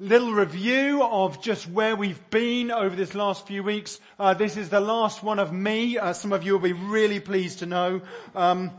little review of just where we've been over this last few weeks. Uh, this is the last one of me. Uh, some of you will be really pleased to know. Um,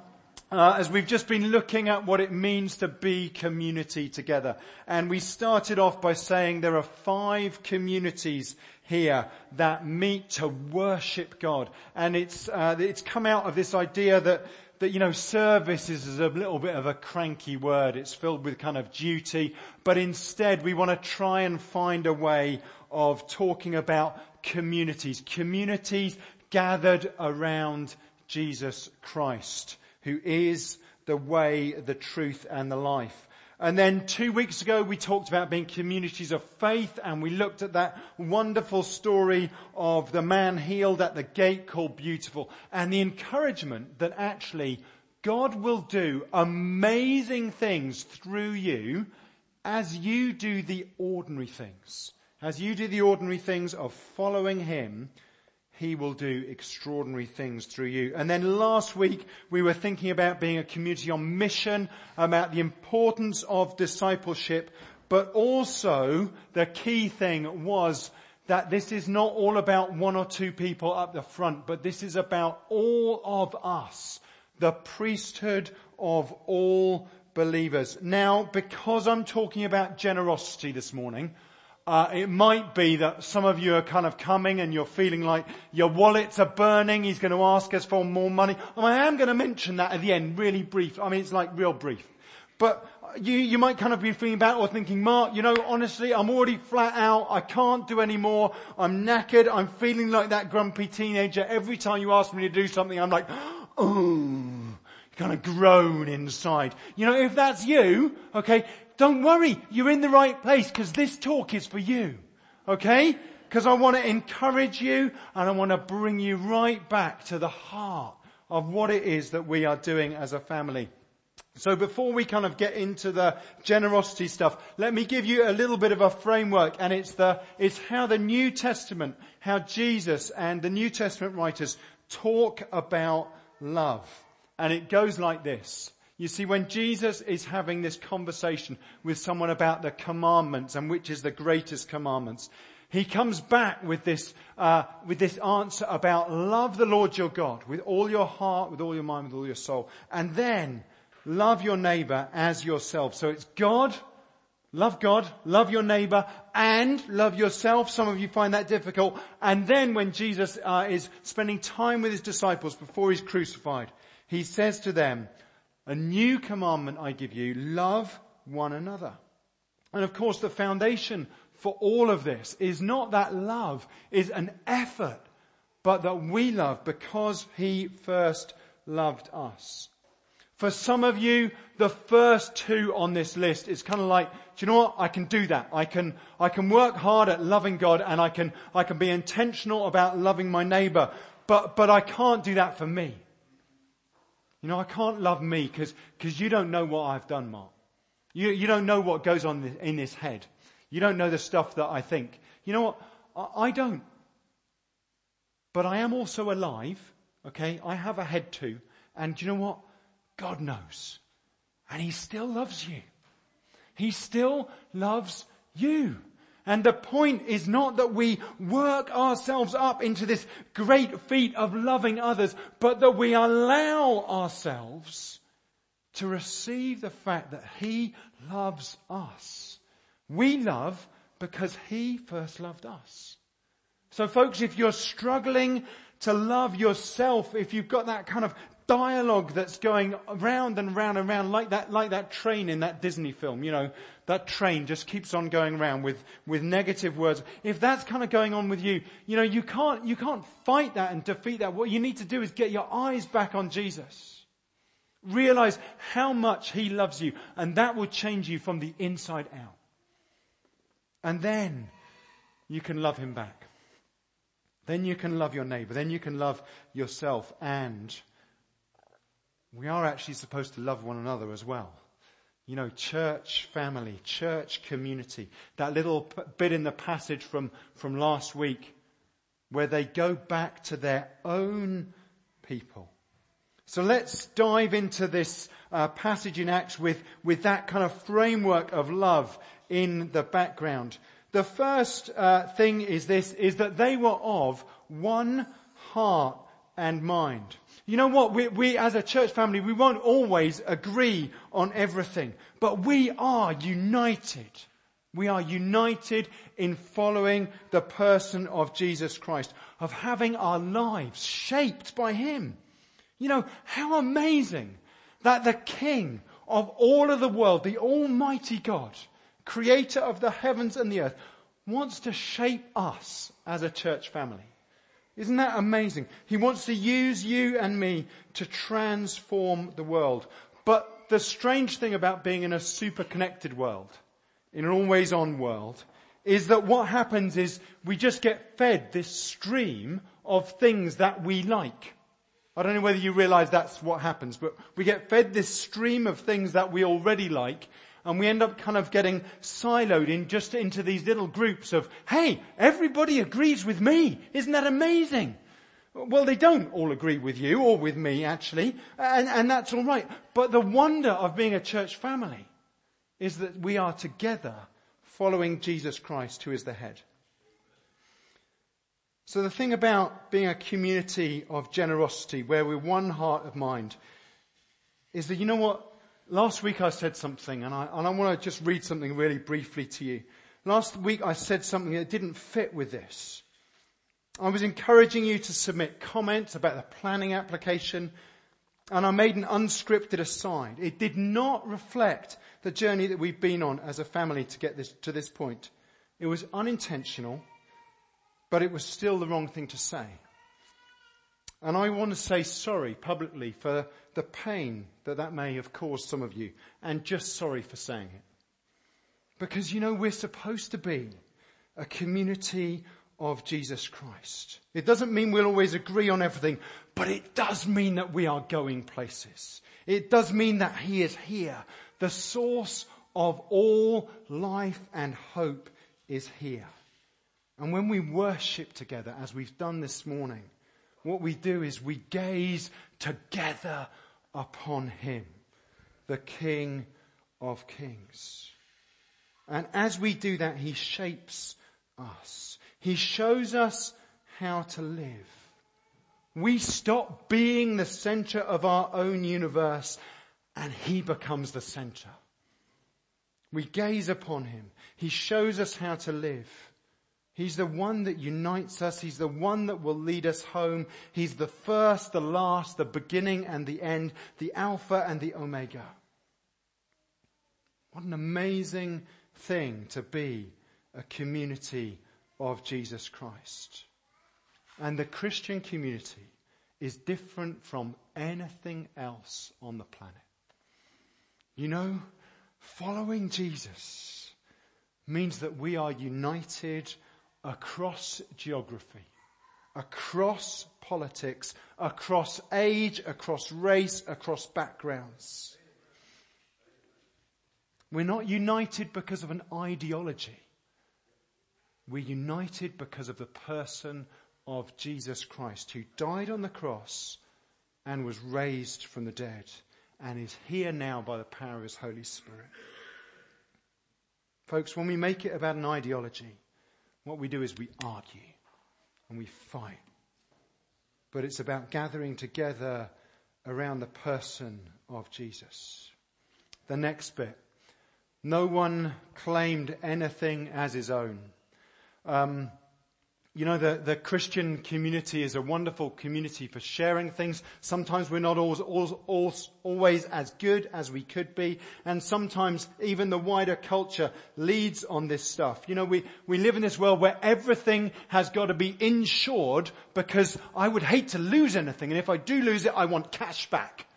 uh, as we've just been looking at what it means to be community together. And we started off by saying there are five communities here that meet to worship God. And it's, uh, it's come out of this idea that that, you know, service is a little bit of a cranky word. It's filled with kind of duty. But instead, we want to try and find a way of talking about communities. Communities gathered around Jesus Christ, who is the way, the truth, and the life. And then two weeks ago we talked about being communities of faith and we looked at that wonderful story of the man healed at the gate called beautiful and the encouragement that actually God will do amazing things through you as you do the ordinary things. As you do the ordinary things of following Him he will do extraordinary things through you. And then last week we were thinking about being a community on mission, about the importance of discipleship, but also the key thing was that this is not all about one or two people up the front, but this is about all of us, the priesthood of all believers. Now, because I'm talking about generosity this morning, uh, it might be that some of you are kind of coming and you're feeling like your wallets are burning. He's going to ask us for more money. And I am going to mention that at the end, really brief. I mean, it's like real brief. But you, you might kind of be feeling bad or thinking, Mark, you know, honestly, I'm already flat out. I can't do any more. I'm knackered. I'm feeling like that grumpy teenager. Every time you ask me to do something, I'm like, oh, kind of groan inside. You know, if that's you, okay, don't worry, you're in the right place because this talk is for you. Okay? Because I want to encourage you and I want to bring you right back to the heart of what it is that we are doing as a family. So before we kind of get into the generosity stuff, let me give you a little bit of a framework and it's the, it's how the New Testament, how Jesus and the New Testament writers talk about love. And it goes like this. You see, when Jesus is having this conversation with someone about the commandments and which is the greatest commandments, he comes back with this, uh, with this answer about love the Lord your God with all your heart, with all your mind, with all your soul. And then love your neighbor as yourself. So it's God, love God, love your neighbor, and love yourself. Some of you find that difficult. And then when Jesus uh, is spending time with his disciples before he's crucified, he says to them, a new commandment I give you, love one another. And of course the foundation for all of this is not that love is an effort, but that we love because he first loved us. For some of you, the first two on this list is kind of like, do you know what? I can do that. I can, I can work hard at loving God and I can, I can be intentional about loving my neighbor, but, but I can't do that for me. You know, I can't love me because because you don't know what I've done, Mark. You, you don't know what goes on in this head. You don't know the stuff that I think. You know what? I, I don't. But I am also alive, okay? I have a head too. And you know what? God knows. And He still loves you. He still loves you. And the point is not that we work ourselves up into this great feat of loving others, but that we allow ourselves to receive the fact that He loves us. We love because He first loved us. So folks, if you're struggling to love yourself, if you've got that kind of dialogue that's going round and round and round like that, like that train in that Disney film, you know, that train just keeps on going around with, with negative words. If that's kind of going on with you, you know, you can't, you can't fight that and defeat that. What you need to do is get your eyes back on Jesus. Realize how much He loves you and that will change you from the inside out. And then you can love Him back. Then you can love your neighbor. Then you can love yourself and we are actually supposed to love one another as well. You know, church family, church community. That little bit in the passage from, from last week where they go back to their own people. So let's dive into this uh, passage in Acts with, with that kind of framework of love in the background. The first uh, thing is this, is that they were of one heart and mind. You know what? We, we as a church family, we won't always agree on everything, but we are united. We are united in following the person of Jesus Christ, of having our lives shaped by Him. You know, how amazing that the King of all of the world, the Almighty God, creator of the heavens and the earth, wants to shape us as a church family. Isn't that amazing? He wants to use you and me to transform the world. But the strange thing about being in a super connected world, in an always on world, is that what happens is we just get fed this stream of things that we like. I don't know whether you realize that's what happens, but we get fed this stream of things that we already like, and we end up kind of getting siloed in just into these little groups of, hey, everybody agrees with me. Isn't that amazing? Well, they don't all agree with you or with me, actually, and, and that's all right. But the wonder of being a church family is that we are together following Jesus Christ, who is the head. So the thing about being a community of generosity where we're one heart of mind is that, you know what? Last week I said something and I, and I want to just read something really briefly to you. Last week I said something that didn't fit with this. I was encouraging you to submit comments about the planning application and I made an unscripted aside. It did not reflect the journey that we've been on as a family to get this, to this point. It was unintentional but it was still the wrong thing to say. And I want to say sorry publicly for the pain that that may have caused some of you and just sorry for saying it. Because you know, we're supposed to be a community of Jesus Christ. It doesn't mean we'll always agree on everything, but it does mean that we are going places. It does mean that He is here. The source of all life and hope is here. And when we worship together, as we've done this morning, what we do is we gaze together upon Him, the King of Kings. And as we do that, He shapes us. He shows us how to live. We stop being the center of our own universe and He becomes the center. We gaze upon Him. He shows us how to live. He's the one that unites us. He's the one that will lead us home. He's the first, the last, the beginning and the end, the Alpha and the Omega. What an amazing thing to be a community of Jesus Christ. And the Christian community is different from anything else on the planet. You know, following Jesus means that we are united across geography, across politics, across age, across race, across backgrounds. We're not united because of an ideology. We're united because of the person of Jesus Christ who died on the cross and was raised from the dead and is here now by the power of his Holy Spirit. Folks, when we make it about an ideology, what we do is we argue and we fight. But it's about gathering together around the person of Jesus. The next bit. No one claimed anything as his own. Um, you know, the, the Christian community is a wonderful community for sharing things. Sometimes we're not always, always, always as good as we could be. And sometimes even the wider culture leads on this stuff. You know, we, we live in this world where everything has got to be insured because I would hate to lose anything. And if I do lose it, I want cash back.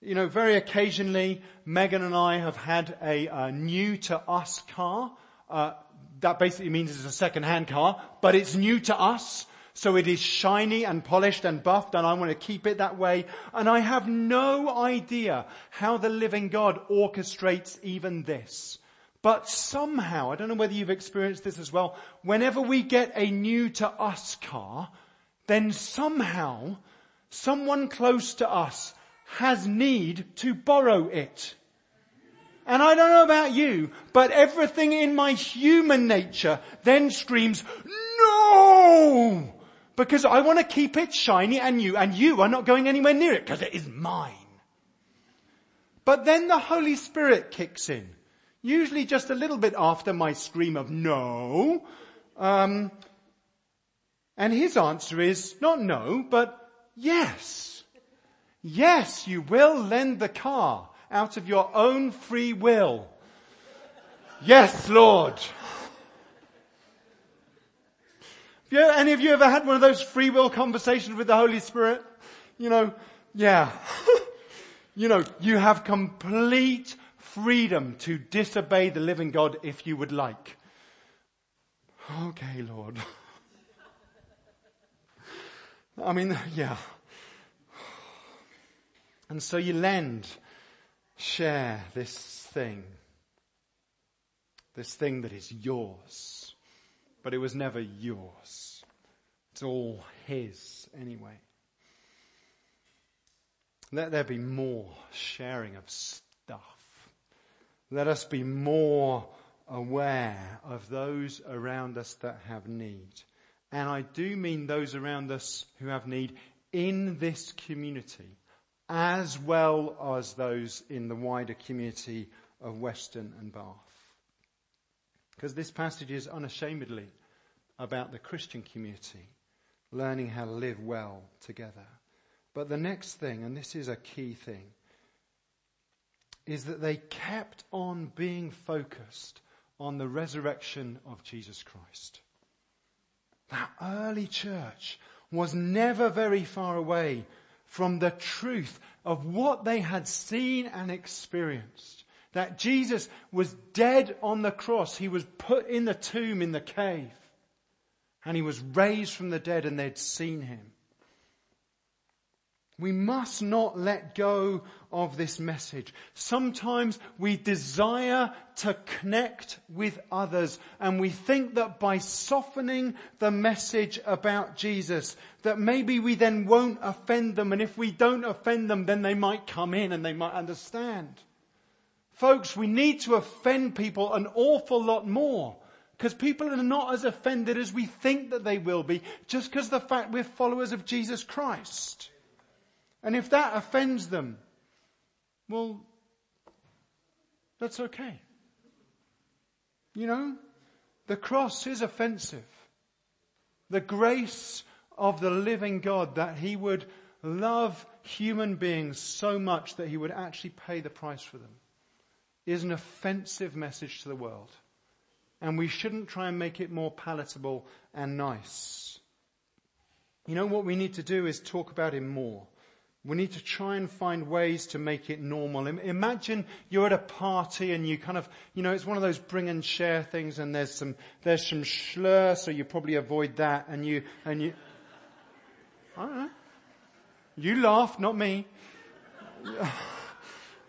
You know, very occasionally, Megan and I have had a, new to us car. Uh, that basically means it's a second-hand car, but it's new to us. So it is shiny and polished and buffed and I want to keep it that way. And I have no idea how the living God orchestrates even this. But somehow, I don't know whether you've experienced this as well, whenever we get a new to us car, then somehow someone close to us has need to borrow it. And I don't know about you, but everything in my human nature then screams, no! Because I want to keep it shiny and new, and you are not going anywhere near it because it is mine. But then the Holy Spirit kicks in. Usually just a little bit after my scream of no. Um, and his answer is not no, but yes. Yes, you will lend the car out of your own free will. Yes, Lord. Have you, any of you ever had one of those free will conversations with the Holy Spirit? You know, yeah. you know, you have complete freedom to disobey the living God if you would like. Okay, Lord. I mean, yeah. And so you lend share this thing. This thing that is yours. But it was never yours. It's all His anyway. Let there be more sharing of stuff. Let us be more aware of those around us that have need. And I do mean those around us who have need in this community as well as those in the wider community of Weston and Bath. Because this passage is unashamedly about the Christian community learning how to live well together. But the next thing, and this is a key thing, is that they kept on being focused on the resurrection of Jesus Christ. That early church was never very far away from the truth of what they had seen and experienced. That Jesus was dead on the cross. He was put in the tomb in the cave. And he was raised from the dead and they'd seen him. We must not let go of this message. Sometimes we desire to connect with others and we think that by softening the message about Jesus that maybe we then won't offend them and if we don't offend them then they might come in and they might understand. Folks, we need to offend people an awful lot more because people are not as offended as we think that they will be just because the fact we're followers of Jesus Christ. And if that offends them, well, that's okay. You know, the cross is offensive. The grace of the living God that he would love human beings so much that he would actually pay the price for them is an offensive message to the world. And we shouldn't try and make it more palatable and nice. You know what we need to do is talk about him more. We need to try and find ways to make it normal. Imagine you're at a party and you kind of, you know, it's one of those bring and share things and there's some, there's some slur, so you probably avoid that and you, and you, I don't know. You laugh, not me.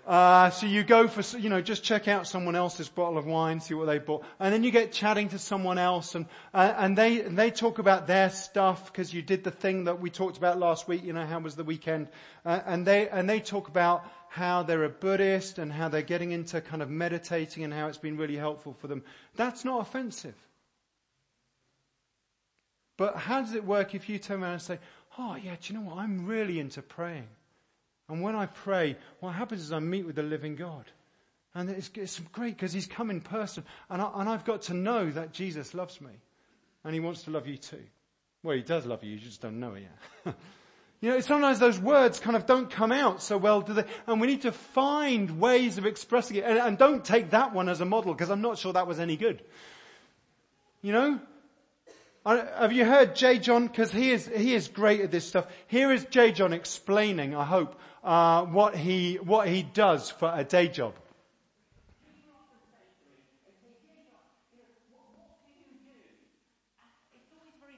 Uh, so you go for, you know, just check out someone else's bottle of wine, see what they bought, and then you get chatting to someone else, and uh, and they and they talk about their stuff because you did the thing that we talked about last week. You know, how was the weekend? Uh, and they and they talk about how they're a Buddhist and how they're getting into kind of meditating and how it's been really helpful for them. That's not offensive. But how does it work if you turn around and say, "Oh yeah, do you know what? I'm really into praying." And when I pray, what happens is I meet with the living God. And it's, it's great because he's come in person. And, I, and I've got to know that Jesus loves me. And he wants to love you too. Well, he does love you, you just don't know it yet. you know, sometimes those words kind of don't come out so well, do they? And we need to find ways of expressing it. And, and don't take that one as a model because I'm not sure that was any good. You know? Have you heard J. John? Because he is, he is great at this stuff. Here is J. John explaining, I hope, uh, what he what he does for a day job.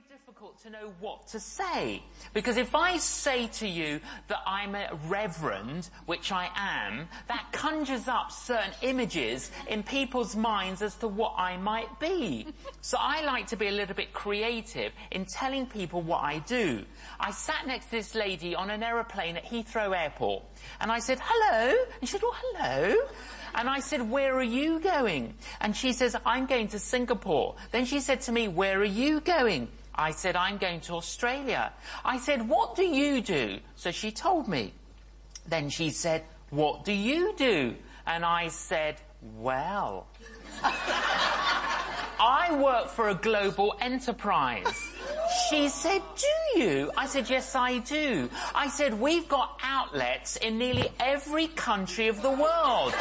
difficult to know what to say. Because if I say to you that I'm a reverend, which I am, that conjures up certain images in people's minds as to what I might be. So I like to be a little bit creative in telling people what I do. I sat next to this lady on an aeroplane at Heathrow Airport and I said, hello. And she said, well, hello. And I said, where are you going? And she says, I'm going to Singapore. Then she said to me, where are you going? I said, I'm going to Australia. I said, what do you do? So she told me. Then she said, what do you do? And I said, well, I work for a global enterprise. She said, do you? I said, yes I do. I said, we've got outlets in nearly every country of the world.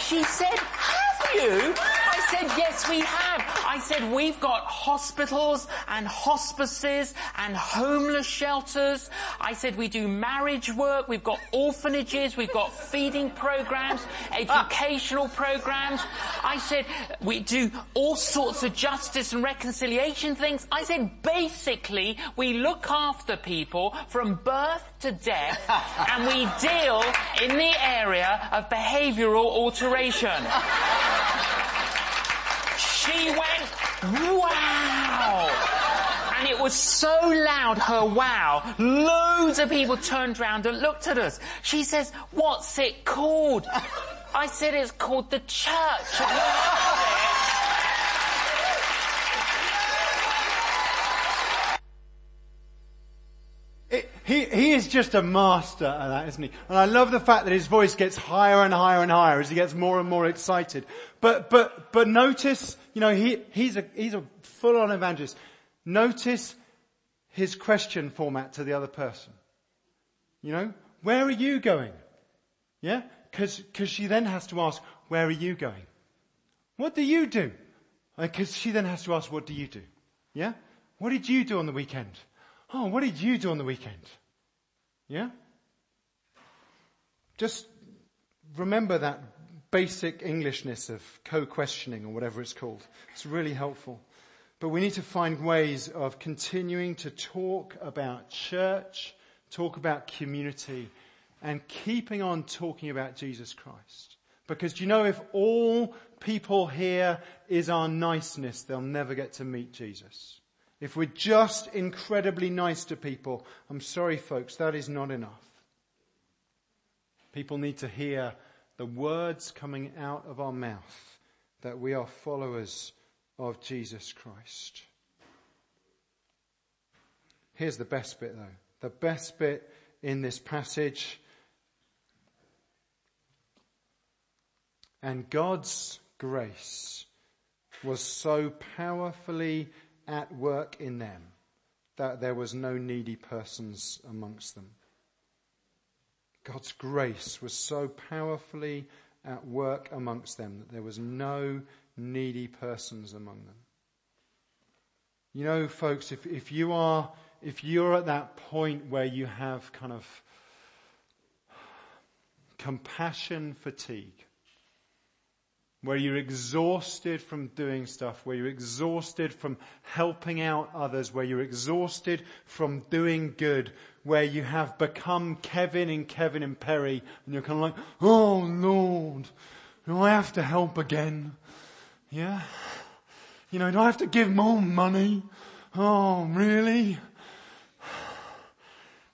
She said, have you? I said, yes we have. I said, we've got hospitals and hospices and homeless shelters. I said, we do marriage work. We've got orphanages. We've got feeding programs, ah. educational programs. I said, we do all sorts of justice and reconciliation things. I said, basically, we look after people from birth to death and we deal in the area of behavioral alteration. She went, wow! And it was so loud, her wow. Loads of people turned around and looked at us. She says, what's it called? I said it's called the church. He, he is just a master at that, isn't he? And I love the fact that his voice gets higher and higher and higher as he gets more and more excited. But, but, but notice, you know, he, he's a, he's a full-on evangelist. Notice his question format to the other person. You know, where are you going? Yeah? Cause, cause she then has to ask, where are you going? What do you do? Uh, because she then has to ask, what do you do? Yeah? What did you do on the weekend? Oh, what did you do on the weekend? Yeah? Just remember that basic Englishness of co-questioning or whatever it's called. It's really helpful. But we need to find ways of continuing to talk about church, talk about community, and keeping on talking about Jesus Christ. Because do you know if all people here is our niceness, they'll never get to meet Jesus. If we're just incredibly nice to people, I'm sorry folks, that is not enough. People need to hear the words coming out of our mouth that we are followers of Jesus Christ. Here's the best bit though. The best bit in this passage. And God's grace was so powerfully at work in them that there was no needy persons amongst them. God's grace was so powerfully at work amongst them that there was no needy persons among them. You know, folks, if, if you are, if you're at that point where you have kind of compassion fatigue, where you're exhausted from doing stuff, where you're exhausted from helping out others, where you're exhausted from doing good, where you have become Kevin and Kevin and Perry, and you're kind of like, oh Lord, do I have to help again? Yeah? You know, do I have to give more money? Oh, really?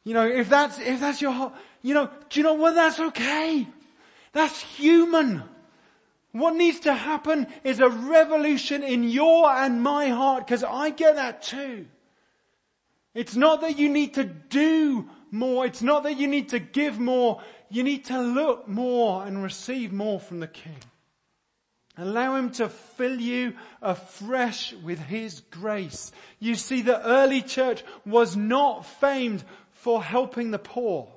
You know, if that's, if that's your, you know, do you know what? That's okay. That's human. What needs to happen is a revolution in your and my heart because I get that too. It's not that you need to do more. It's not that you need to give more. You need to look more and receive more from the King. Allow Him to fill you afresh with His grace. You see, the early church was not famed for helping the poor.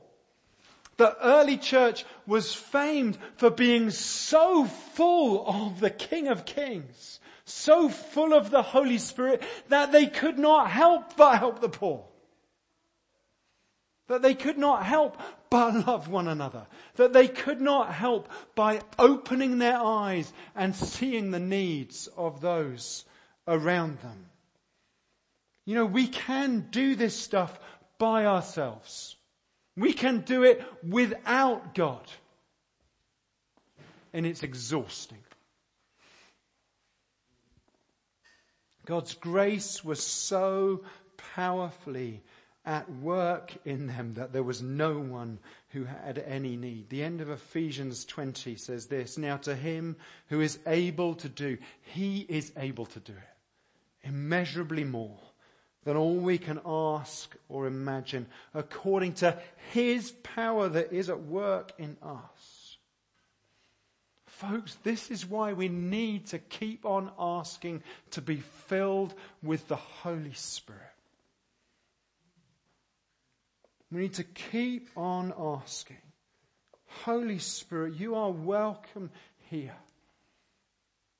The early church was famed for being so full of the King of Kings, so full of the Holy Spirit that they could not help but help the poor. That they could not help but love one another. That they could not help by opening their eyes and seeing the needs of those around them. You know, we can do this stuff by ourselves. We can do it without God. And it's exhausting. God's grace was so powerfully at work in them that there was no one who had any need. The end of Ephesians 20 says this, Now to him who is able to do, he is able to do it immeasurably more than all we can ask or imagine according to his power that is at work in us. Folks, this is why we need to keep on asking to be filled with the Holy Spirit. We need to keep on asking. Holy Spirit, you are welcome here.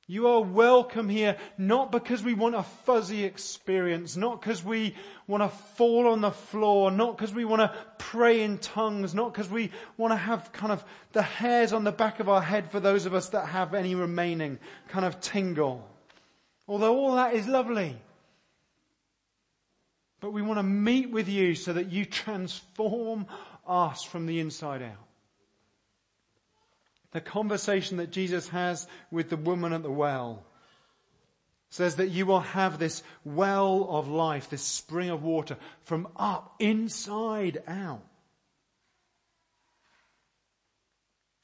You are welcome here, not because we want a fuzzy experience, not because we want to fall on the floor, not because we want to pray in tongues, not because we want to have kind of the hairs on the back of our head for those of us that have any remaining kind of tingle. Although all that is lovely. But we want to meet with you so that you transform us from the inside out the conversation that Jesus has with the woman at the well says that you will have this well of life, this spring of water from up, inside out.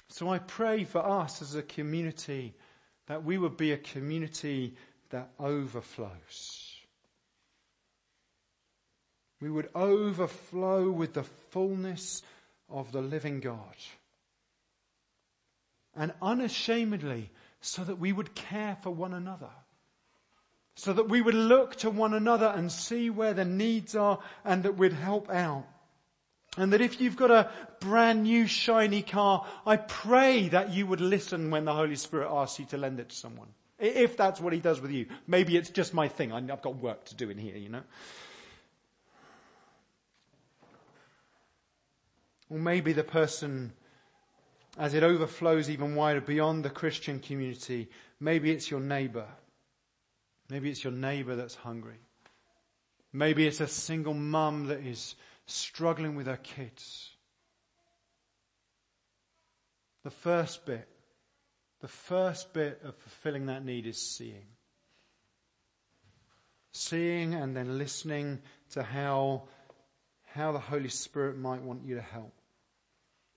So I pray for us as a community that we would be a community that overflows. We would overflow with the fullness of the living God and unashamedly so that we would care for one another. So that we would look to one another and see where the needs are and that we'd help out. And that if you've got a brand new shiny car, I pray that you would listen when the Holy Spirit asks you to lend it to someone. If that's what He does with you. Maybe it's just my thing. I've got work to do in here, you know. Or maybe the person as it overflows even wider beyond the Christian community. Maybe it's your neighbor. Maybe it's your neighbor that's hungry. Maybe it's a single mum that is struggling with her kids. The first bit, the first bit of fulfilling that need is seeing. Seeing and then listening to how, how the Holy Spirit might want you to help.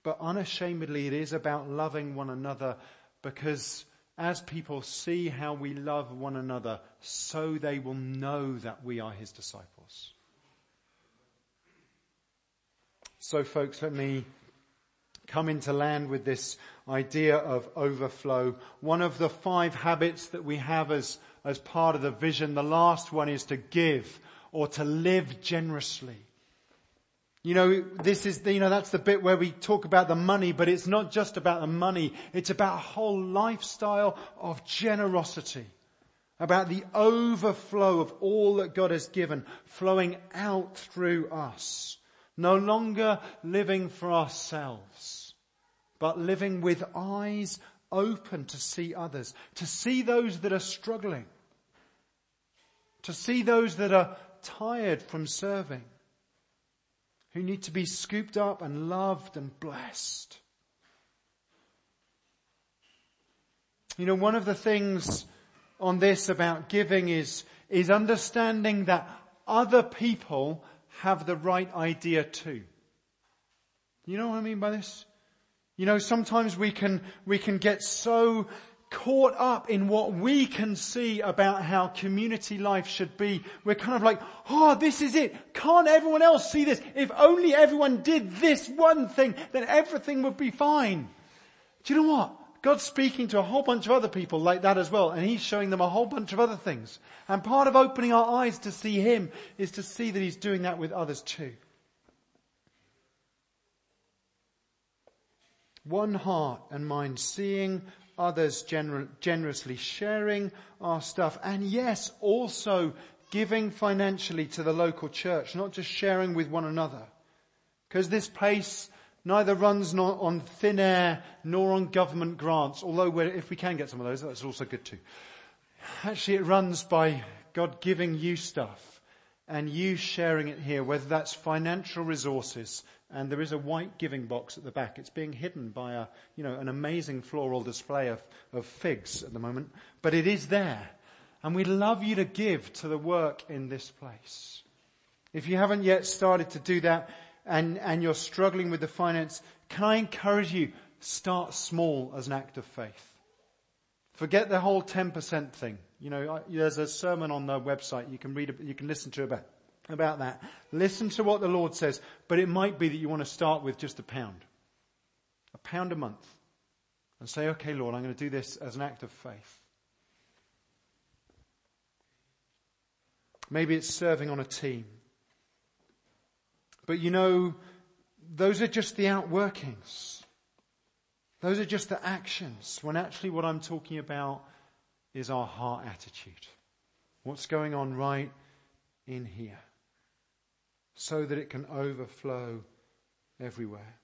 But unashamedly, it is about loving one another because as people see how we love one another, so they will know that we are his disciples. So folks, let me come into land with this idea of overflow. One of the five habits that we have as, as part of the vision, the last one is to give or to live generously. You know, this is, the, you know, that's the bit where we talk about the money, but it's not just about the money. It's about a whole lifestyle of generosity. About the overflow of all that God has given flowing out through us. No longer living for ourselves, but living with eyes open to see others, to see those that are struggling, to see those that are tired from serving who need to be scooped up and loved and blessed. You know, one of the things on this about giving is, is understanding that other people have the right idea too. You know what I mean by this? You know, sometimes we can, we can get so caught up in what we can see about how community life should be. We're kind of like, oh, this is it. Can't everyone else see this? If only everyone did this one thing, then everything would be fine. Do you know what? God's speaking to a whole bunch of other people like that as well, and He's showing them a whole bunch of other things. And part of opening our eyes to see Him is to see that He's doing that with others too. One heart and mind seeing others gener- generously, sharing our stuff, and yes, also giving financially to the local church, not just sharing with one another. Because this place neither runs on thin air nor on government grants, although if we can get some of those, that's also good too. Actually, it runs by God giving you stuff and you sharing it here, whether that's financial resources, and there is a white giving box at the back. It's being hidden by a, you know, an amazing floral display of, of figs at the moment, but it is there. And we'd love you to give to the work in this place. If you haven't yet started to do that and, and you're struggling with the finance, can I encourage you, start small as an act of faith. Forget the whole 10% thing. You know, there's a sermon on the website you can read, you can listen to about, about that. Listen to what the Lord says, but it might be that you want to start with just a pound. A pound a month. And say, okay, Lord, I'm going to do this as an act of faith. Maybe it's serving on a team. But you know, those are just the outworkings. Those are just the actions, when actually what I'm talking about is our heart attitude. What's going on right in here. So that it can overflow everywhere.